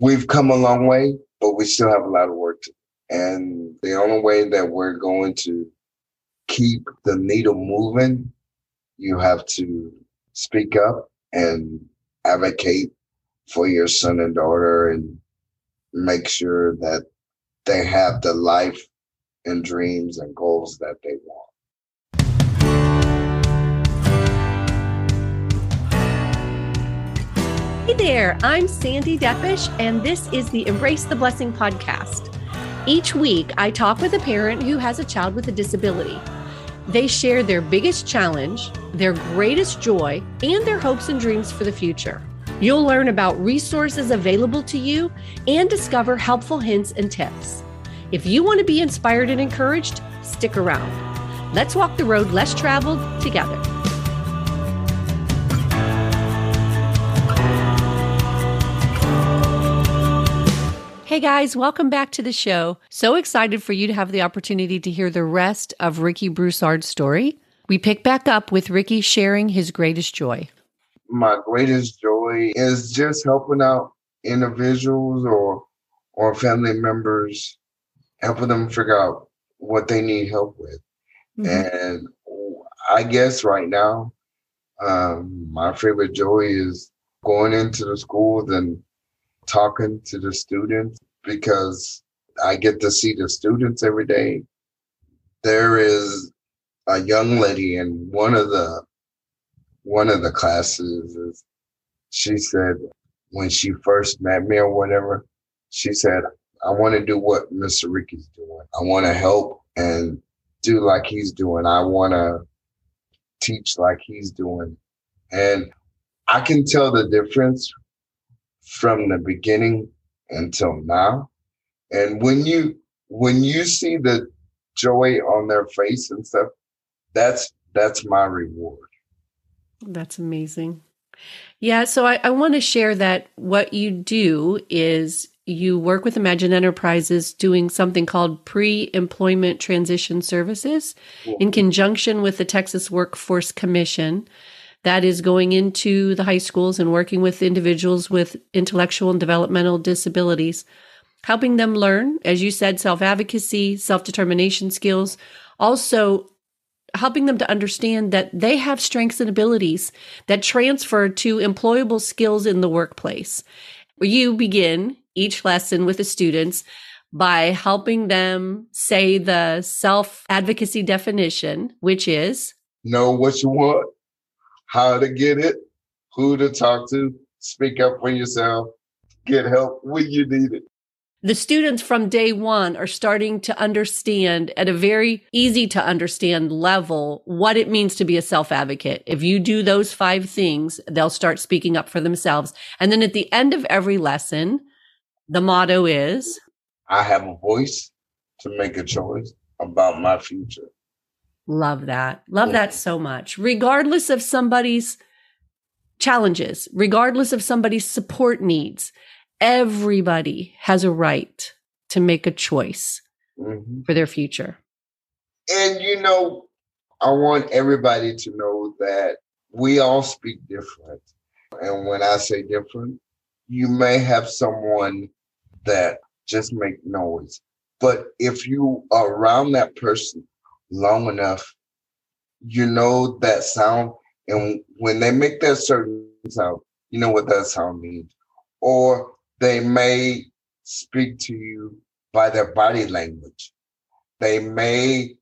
we've come a long way, but we still have a lot of work to do. And the only way that we're going to keep the needle moving, you have to speak up and advocate for your son and daughter and make sure that they have the life and dreams and goals that they want. Hey there, I'm Sandy Defish, and this is the Embrace the Blessing podcast. Each week, I talk with a parent who has a child with a disability. They share their biggest challenge, their greatest joy, and their hopes and dreams for the future. You'll learn about resources available to you and discover helpful hints and tips. If you want to be inspired and encouraged, stick around. Let's walk the road less traveled together. Hey guys, welcome back to the show. So excited for you to have the opportunity to hear the rest of Ricky Broussard's story. We pick back up with Ricky sharing his greatest joy. My greatest joy is just helping out individuals or or family members, helping them figure out what they need help with. Mm-hmm. And I guess right now, um, my favorite joy is going into the schools and talking to the students because I get to see the students every day. There is a young lady in one of the one of the classes she said when she first met me or whatever, she said, I want to do what Mr. Ricky's doing. I want to help and do like he's doing. I want to teach like he's doing. And I can tell the difference from the beginning until now. And when you when you see the joy on their face and stuff, that's that's my reward. That's amazing. Yeah, so I, I want to share that what you do is you work with Imagine Enterprises doing something called pre employment transition services in conjunction with the Texas Workforce Commission that is going into the high schools and working with individuals with intellectual and developmental disabilities, helping them learn, as you said, self advocacy, self determination skills, also helping them to understand that they have strengths and abilities that transfer to employable skills in the workplace. You begin each lesson with the students by helping them say the self advocacy definition, which is know what you want, how to get it, who to talk to, speak up for yourself, get help when you need it. The students from day one are starting to understand at a very easy to understand level what it means to be a self advocate. If you do those five things, they'll start speaking up for themselves. And then at the end of every lesson, the motto is I have a voice to make a choice about my future. Love that. Love that so much. Regardless of somebody's challenges, regardless of somebody's support needs, everybody has a right to make a choice mm-hmm. for their future. And you know, I want everybody to know that we all speak different. And when I say different, you may have someone that just make noise. But if you are around that person long enough, you know that sound. And when they make that certain sound, you know what that sound means. Or they may speak to you by their body language. They may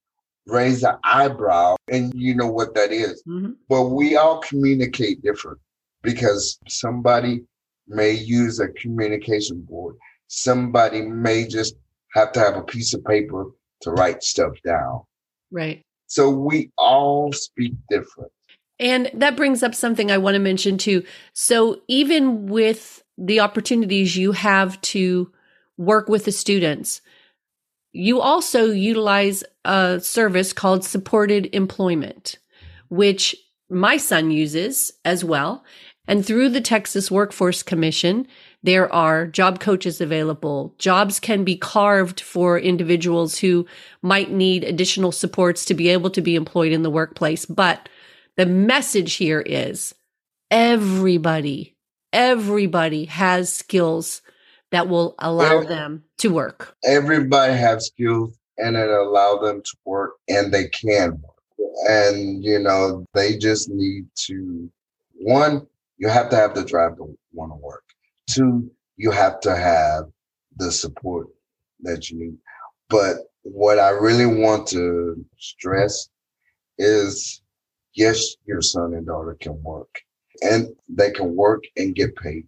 raise an eyebrow, and you know what that is. Mm-hmm. But we all communicate different because somebody may use a communication board. Somebody may just have to have a piece of paper to write stuff down. Right. So we all speak different. And that brings up something I want to mention too. So even with the opportunities you have to work with the students, you also utilize a service called supported employment, which my son uses as well. And through the Texas Workforce Commission, there are job coaches available. Jobs can be carved for individuals who might need additional supports to be able to be employed in the workplace. But the message here is everybody, everybody has skills that will allow them to work? Everybody have skills and it allow them to work and they can work. And you know, they just need to one, you have to have the drive to want to work. Two, you have to have the support that you need. But what I really want to stress is yes, your son and daughter can work and they can work and get paid.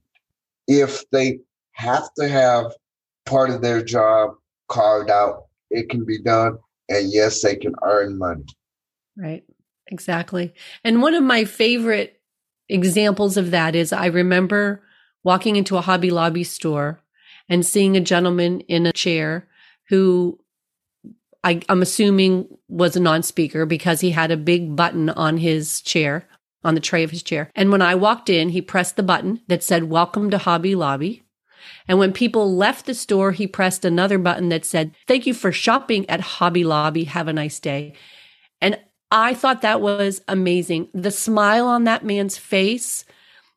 If they have to have part of their job carved out, it can be done. And yes, they can earn money. Right. Exactly. And one of my favorite examples of that is I remember walking into a Hobby Lobby store and seeing a gentleman in a chair who I, am assuming was a non speaker because he had a big button on his chair, on the tray of his chair. And when I walked in, he pressed the button that said, Welcome to Hobby Lobby. And when people left the store, he pressed another button that said, Thank you for shopping at Hobby Lobby. Have a nice day. And I thought that was amazing. The smile on that man's face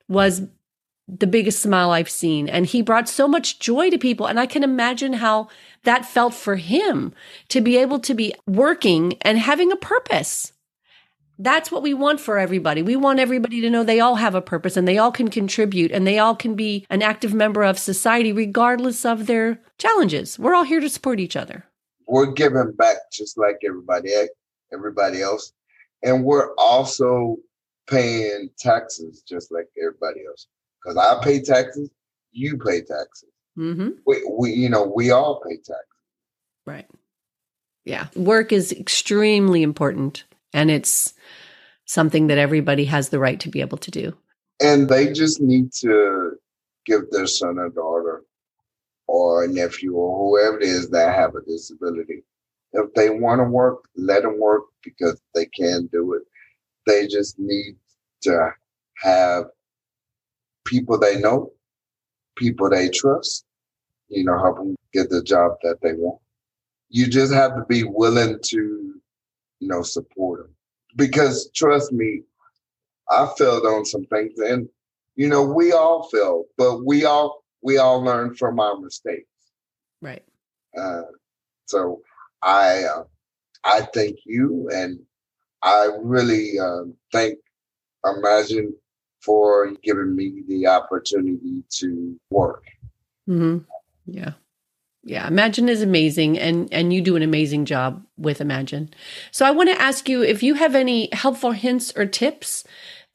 was the biggest smile I've seen. And he brought so much joy to people. And I can imagine how that felt for him to be able to be working and having a purpose. That's what we want for everybody. We want everybody to know they all have a purpose and they all can contribute and they all can be an active member of society regardless of their challenges. We're all here to support each other. We're giving back just like everybody everybody else. And we're also paying taxes just like everybody else. Because I pay taxes, you pay taxes. Mm-hmm. We, we, you know, we all pay taxes. Right. Yeah. Work is extremely important and it's something that everybody has the right to be able to do. And they just need to give their son or daughter or a nephew or whoever it is that have a disability if they want to work, let them work because they can do it. They just need to have people they know, people they trust, you know, help them get the job that they want. You just have to be willing to, you know, support them. Because trust me, I failed on some things and, you know, we all fail, but we all, we all learn from our mistakes. Right. Uh, so I uh, I thank you, and I really uh, thank Imagine for giving me the opportunity to work. Mm-hmm. Yeah. Yeah, Imagine is amazing and and you do an amazing job with Imagine. So I want to ask you if you have any helpful hints or tips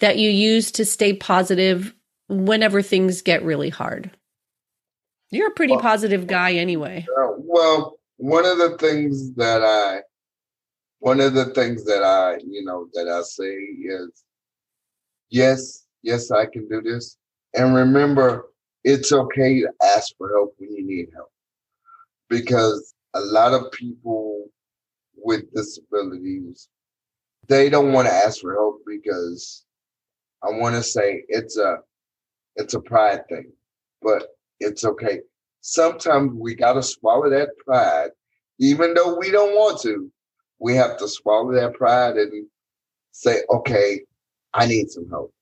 that you use to stay positive whenever things get really hard. You're a pretty well, positive guy anyway. Uh, well, one of the things that I one of the things that I, you know, that I say is yes, yes, I can do this. And remember, it's okay to ask for help when you need help. Because a lot of people with disabilities, they don't want to ask for help because I want to say it's a it's a pride thing. But it's okay sometimes we got to swallow that pride, even though we don't want to. We have to swallow that pride and say, okay, I need some help.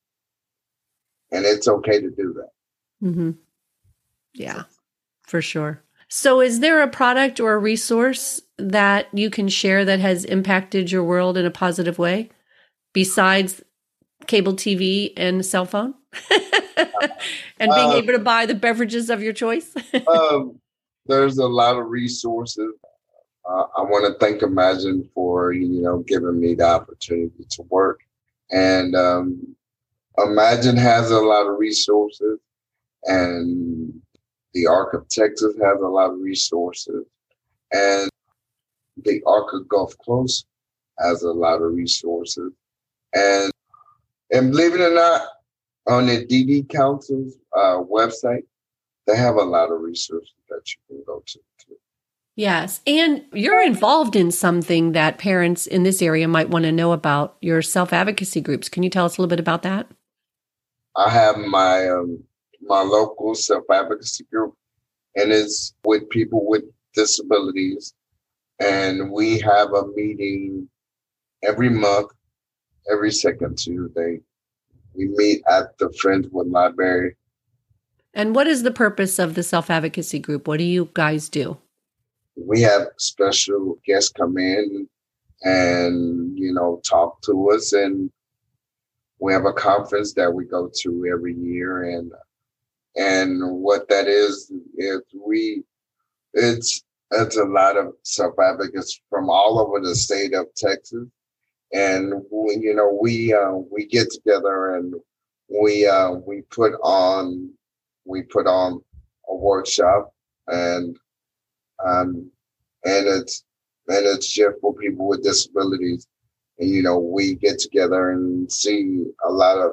And it's okay to do that. Mm-hmm. Yeah, for sure. So, is there a product or a resource that you can share that has impacted your world in a positive way besides cable TV and cell phone? and being uh, able to buy the beverages of your choice? um, there's a lot of resources. Uh, I want to thank Imagine for you know giving me the opportunity to work, and um, Imagine has a lot of resources, and the Arc of Texas has a lot of resources, and the Arc of Gulf Coast has a lot of resources, and and believe it or not, on the DD Council's uh, website, they have a lot of resources that you can go to. Yes. And you're involved in something that parents in this area might want to know about your self advocacy groups. Can you tell us a little bit about that? I have my um, my local self advocacy group, and it's with people with disabilities. And we have a meeting every month, every second Tuesday we meet at the Friendswood Library. And what is the purpose of the self advocacy group? What do you guys do? We have special guests come in and, you know, talk to us. And we have a conference that we go to every year. And, and what that is, is we, it's, it's a lot of self advocates from all over the state of Texas. And, we, you know, we, uh, we get together and we, uh, we put on we put on a workshop and um and it's and it's just for people with disabilities and you know we get together and see a lot of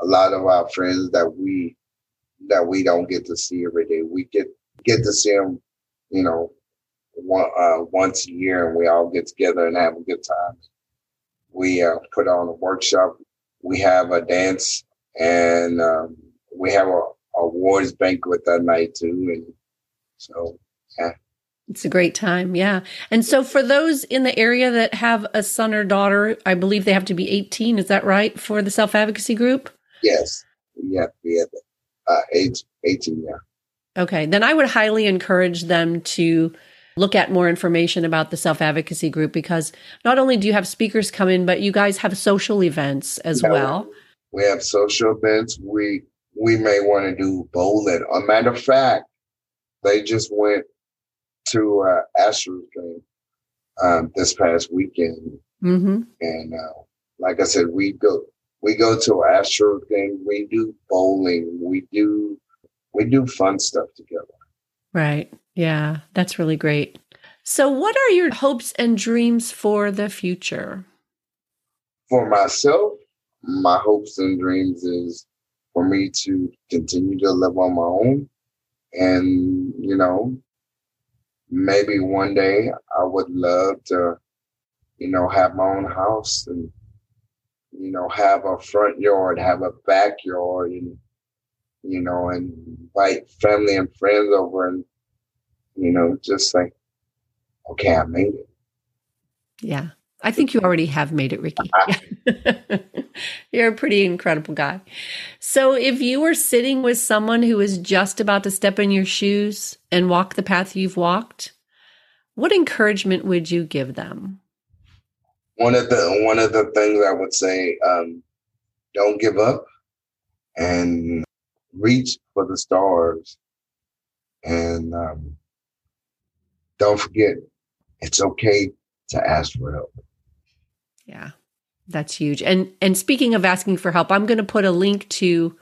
a lot of our friends that we that we don't get to see every day we get get to see them you know one, uh, once a year and we all get together and have a good time we uh, put on a workshop we have a dance and um, we have a awards banquet that night too. And so, yeah. It's a great time. Yeah. And so for those in the area that have a son or daughter, I believe they have to be 18. Is that right for the self advocacy group? Yes. Yeah. Yeah. Uh, age 18. Yeah. Okay. Then I would highly encourage them to look at more information about the self advocacy group because not only do you have speakers come in, but you guys have social events as yeah, well. We have social events. We we may want to do bowling. A matter of fact, they just went to uh, Astros game um, this past weekend, mm-hmm. and uh, like I said, we go we go to Astros game. We do bowling. We do we do fun stuff together. Right. Yeah, that's really great. So, what are your hopes and dreams for the future? For myself, my hopes and dreams is for me to continue to live on my own. And, you know, maybe one day I would love to, you know, have my own house and, you know, have a front yard, have a backyard and, you know, and invite family and friends over and, you know, just like, okay, I made it. Yeah. I think you already have made it, Ricky. You're a pretty incredible guy. So, if you were sitting with someone who is just about to step in your shoes and walk the path you've walked, what encouragement would you give them? One of the one of the things I would say, um, don't give up and reach for the stars, and um, don't forget it's okay to ask for help. Yeah. That's huge. And and speaking of asking for help, I'm going to put a link to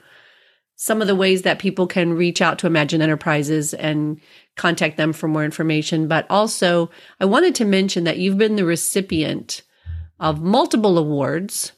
some of the ways that people can reach out to Imagine Enterprises and contact them for more information. But also, I wanted to mention that you've been the recipient of multiple awards.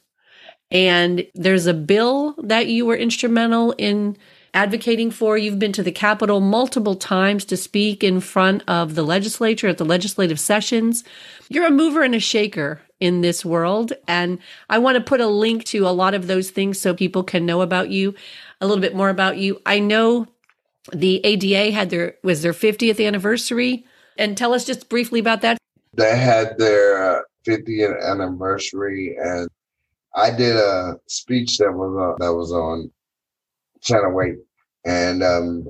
And there's a bill that you were instrumental in advocating for. You've been to the Capitol multiple times to speak in front of the legislature at the legislative sessions. You're a mover and a shaker in this world. And I want to put a link to a lot of those things so people can know about you, a little bit more about you. I know the ADA had their was their 50th anniversary. And tell us just briefly about that. They had their 50th anniversary and I did a speech that was on, that was on Channel 8 and um,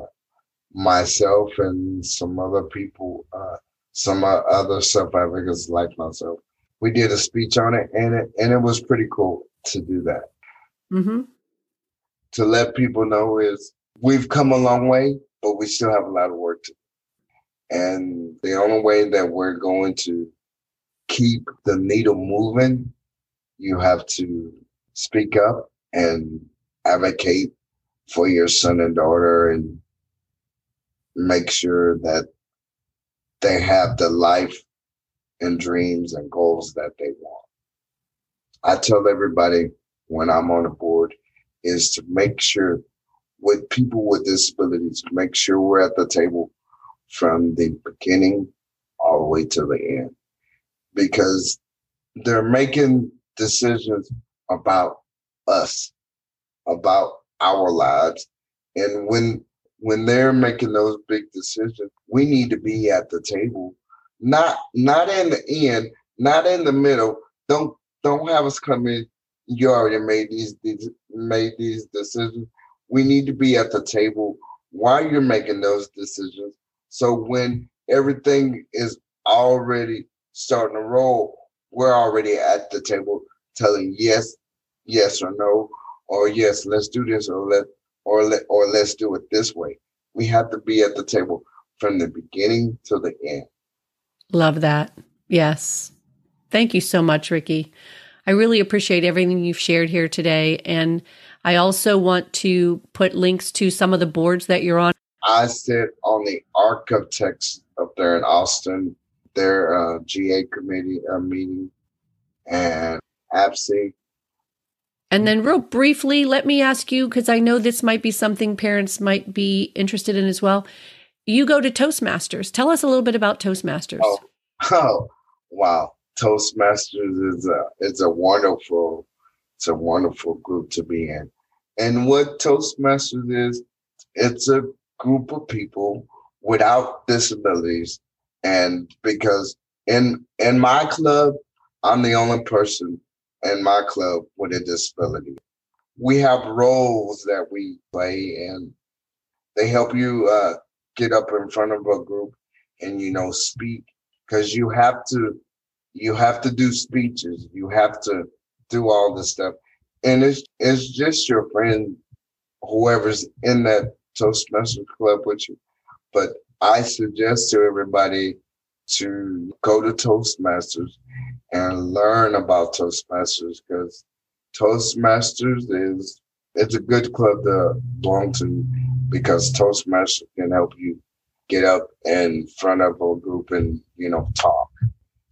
myself and some other people, uh, some other self advocates like myself, we did a speech on it, and it and it was pretty cool to do that. Mm-hmm. To let people know is we've come a long way, but we still have a lot of work to do. And the only way that we're going to keep the needle moving, you have to speak up and advocate for your son and daughter and make sure that they have the life and dreams and goals that they want. I tell everybody when I'm on the board is to make sure with people with disabilities, make sure we're at the table from the beginning all the way to the end because they're making decisions about us, about our lives. And when when they're making those big decisions, we need to be at the table not not in the end, not in the middle. Don't don't have us come in. You already made these, these made these decisions. We need to be at the table while you're making those decisions. So when everything is already starting to roll, we're already at the table telling yes, yes or no, or yes, let's do this, or let or let or let's do it this way. We have to be at the table from the beginning to the end. Love that. Yes. Thank you so much, Ricky. I really appreciate everything you've shared here today. And I also want to put links to some of the boards that you're on. I sit on the Arc of Texas up there in Austin, their uh, GA committee uh, meeting, and APSE. And then, real briefly, let me ask you because I know this might be something parents might be interested in as well. You go to Toastmasters. Tell us a little bit about Toastmasters. Oh, oh wow. Toastmasters is a it's a wonderful it's a wonderful group to be in. And what Toastmasters is, it's a group of people without disabilities. And because in in my club, I'm the only person in my club with a disability. We have roles that we play and they help you uh, get up in front of a group and you know speak. Because you have to you have to do speeches. You have to do all this stuff. And it's it's just your friend whoever's in that toastmasters club with you. But i suggest to everybody to go to toastmasters and learn about toastmasters because toastmasters is it's a good club to belong to because toastmasters can help you get up in front of a group and you know talk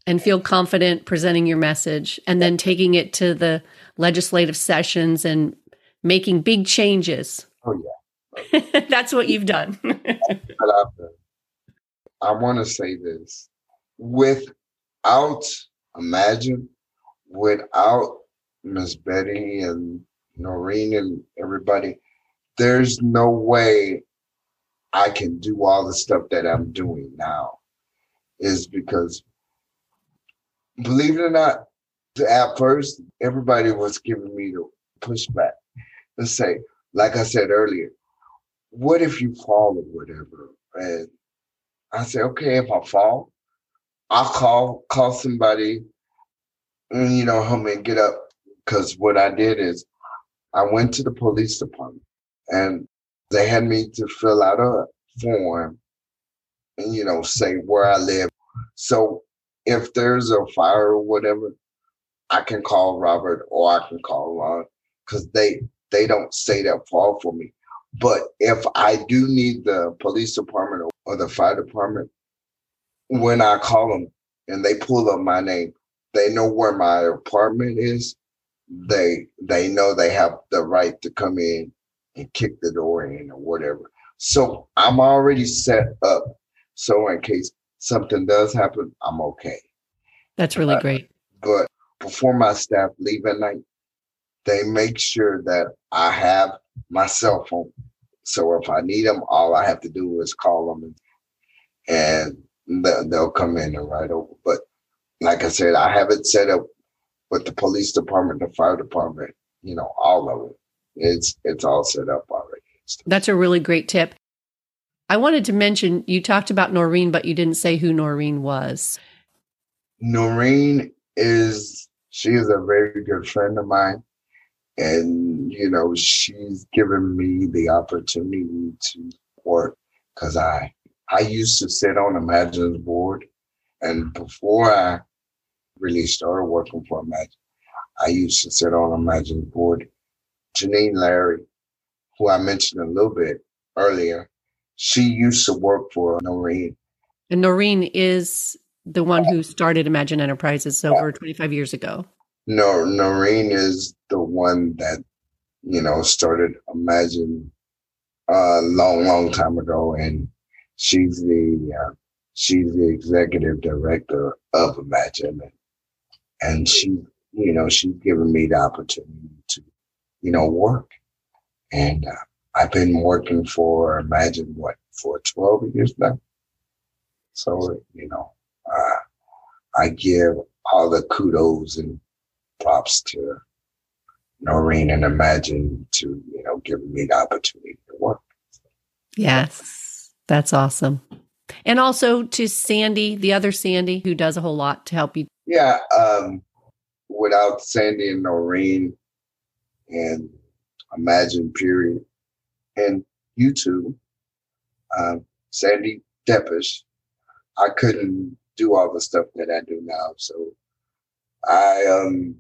and feel confident presenting your message and then taking it to the legislative sessions and making big changes. Oh yeah. That's what you've done. I want to say this. Without Imagine, without Miss Betty and Noreen and everybody, there's no way I can do all the stuff that I'm doing now. Is because believe it or not, at first, everybody was giving me the pushback. Let's say, like I said earlier, what if you fall or whatever? And I say, okay, if I fall, I'll call call somebody and you know help me get up. Cause what I did is I went to the police department and they had me to fill out a form and you know say where I live. So if there's a fire or whatever, I can call Robert or I can call Ron because they they don't say that far for me. But if I do need the police department or the fire department, when I call them and they pull up my name, they know where my apartment is. They they know they have the right to come in and kick the door in or whatever. So I'm already set up. So in case something does happen, I'm okay. That's really uh, great. But before my staff leave at night, they make sure that I have my cell phone. So if I need them, all I have to do is call them and, and they'll come in and ride over. But like I said, I have it set up with the police department, the fire department, you know, all of it. It's it's all set up already. That's a really great tip. I wanted to mention you talked about Noreen, but you didn't say who Noreen was. Noreen is she is a very good friend of mine. And, you know, she's given me the opportunity to work because I I used to sit on Imagine's board. And before I really started working for Imagine, I used to sit on Imagine's board. Janine Larry, who I mentioned a little bit earlier, she used to work for Noreen. And Noreen is the one who started Imagine Enterprises over 25 years ago. No, Noreen is the one that, you know, started Imagine a long, long time ago. And she's the, uh, she's the executive director of Imagine. And, and she, you know, she's given me the opportunity to, you know, work. And uh, I've been working for Imagine what, for 12 years now. So, you know, uh, I give all the kudos and props to Noreen and Imagine to, you know, giving me the opportunity to work. Yes, that's awesome. And also to Sandy, the other Sandy, who does a whole lot to help you. Yeah, um, without Sandy and Noreen and Imagine Period and you two, um, Sandy Deppish, I couldn't do all the stuff that I do now. So I um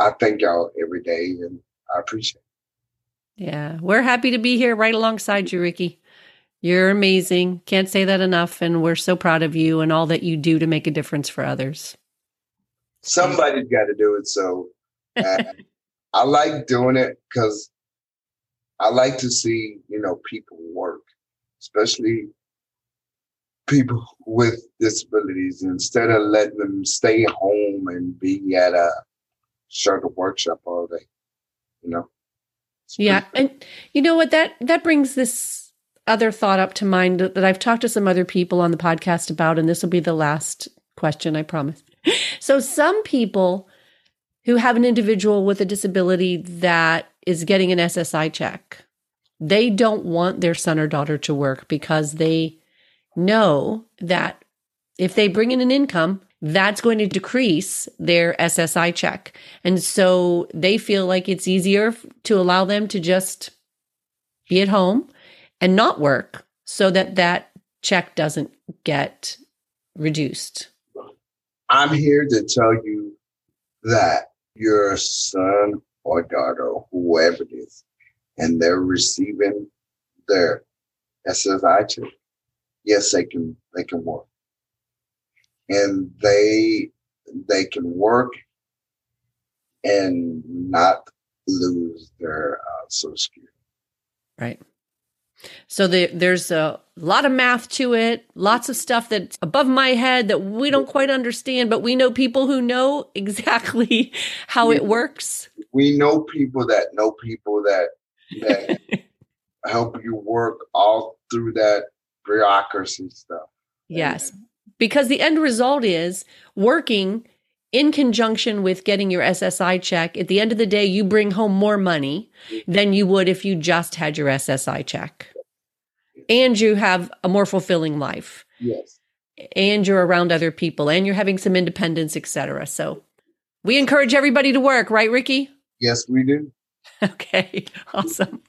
I thank y'all every day and I appreciate it. Yeah, we're happy to be here right alongside you, Ricky. You're amazing. Can't say that enough. And we're so proud of you and all that you do to make a difference for others. Somebody's got to do it. So uh, I like doing it because I like to see, you know, people work, especially people with disabilities, instead of letting them stay home and be at a sugar workshop all day, you know. yeah, and you know what that that brings this other thought up to mind that I've talked to some other people on the podcast about, and this will be the last question, I promise. So some people who have an individual with a disability that is getting an SSI check. They don't want their son or daughter to work because they know that if they bring in an income, that's going to decrease their SSI check. And so they feel like it's easier to allow them to just be at home and not work so that that check doesn't get reduced. I'm here to tell you that your son or daughter, whoever it is, and they're receiving their SSI check, yes, they can they can work, and they they can work and not lose their uh, Social Security. Right. So the, there's a lot of math to it, lots of stuff that's above my head that we don't quite understand, but we know people who know exactly how we, it works. We know people that know people that that help you work all through that bureaucracy stuff. Yes. Because the end result is working in conjunction with getting your SSI check, at the end of the day, you bring home more money mm-hmm. than you would if you just had your SSI check. And you have a more fulfilling life. Yes. And you're around other people and you're having some independence, etc. So we encourage everybody to work, right, Ricky? Yes, we do. Okay, awesome.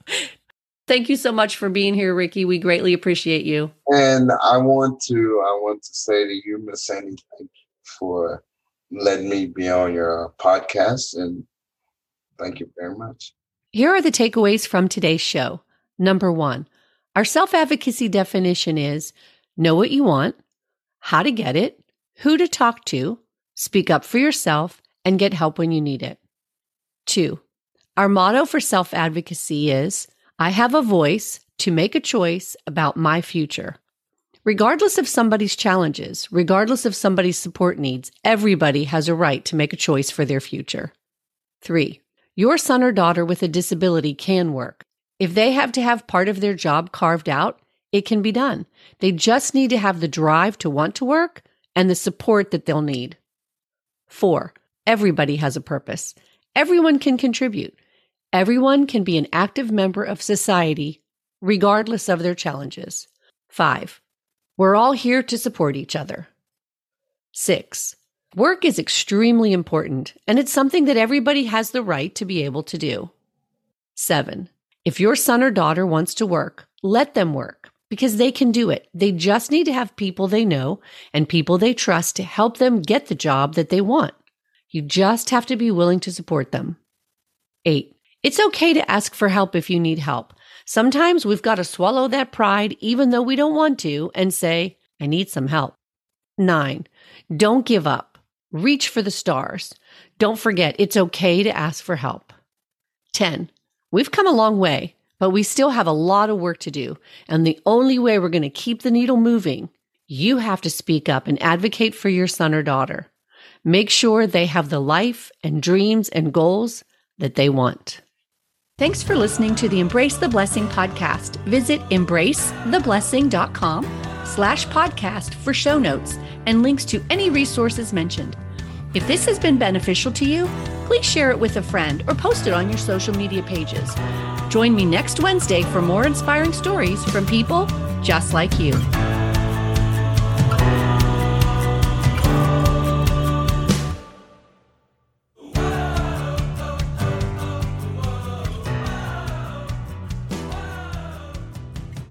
Thank you so much for being here, Ricky. We greatly appreciate you. And I want to I want to say to you, Miss Sandy, thank you for letting me be on your podcast and thank you very much. Here are the takeaways from today's show. Number 1, our self-advocacy definition is know what you want, how to get it, who to talk to, speak up for yourself, and get help when you need it. 2. Our motto for self advocacy is I have a voice to make a choice about my future. Regardless of somebody's challenges, regardless of somebody's support needs, everybody has a right to make a choice for their future. Three, your son or daughter with a disability can work. If they have to have part of their job carved out, it can be done. They just need to have the drive to want to work and the support that they'll need. Four, everybody has a purpose. Everyone can contribute. Everyone can be an active member of society, regardless of their challenges. Five, we're all here to support each other. Six, work is extremely important, and it's something that everybody has the right to be able to do. Seven, if your son or daughter wants to work, let them work because they can do it. They just need to have people they know and people they trust to help them get the job that they want. You just have to be willing to support them. Eight, it's okay to ask for help if you need help. Sometimes we've got to swallow that pride, even though we don't want to, and say, I need some help. Nine, don't give up. Reach for the stars. Don't forget, it's okay to ask for help. 10. We've come a long way, but we still have a lot of work to do. And the only way we're going to keep the needle moving, you have to speak up and advocate for your son or daughter. Make sure they have the life and dreams and goals that they want. Thanks for listening to the Embrace the Blessing podcast. Visit embracetheblessing.com slash podcast for show notes and links to any resources mentioned. If this has been beneficial to you, please share it with a friend or post it on your social media pages. Join me next Wednesday for more inspiring stories from people just like you.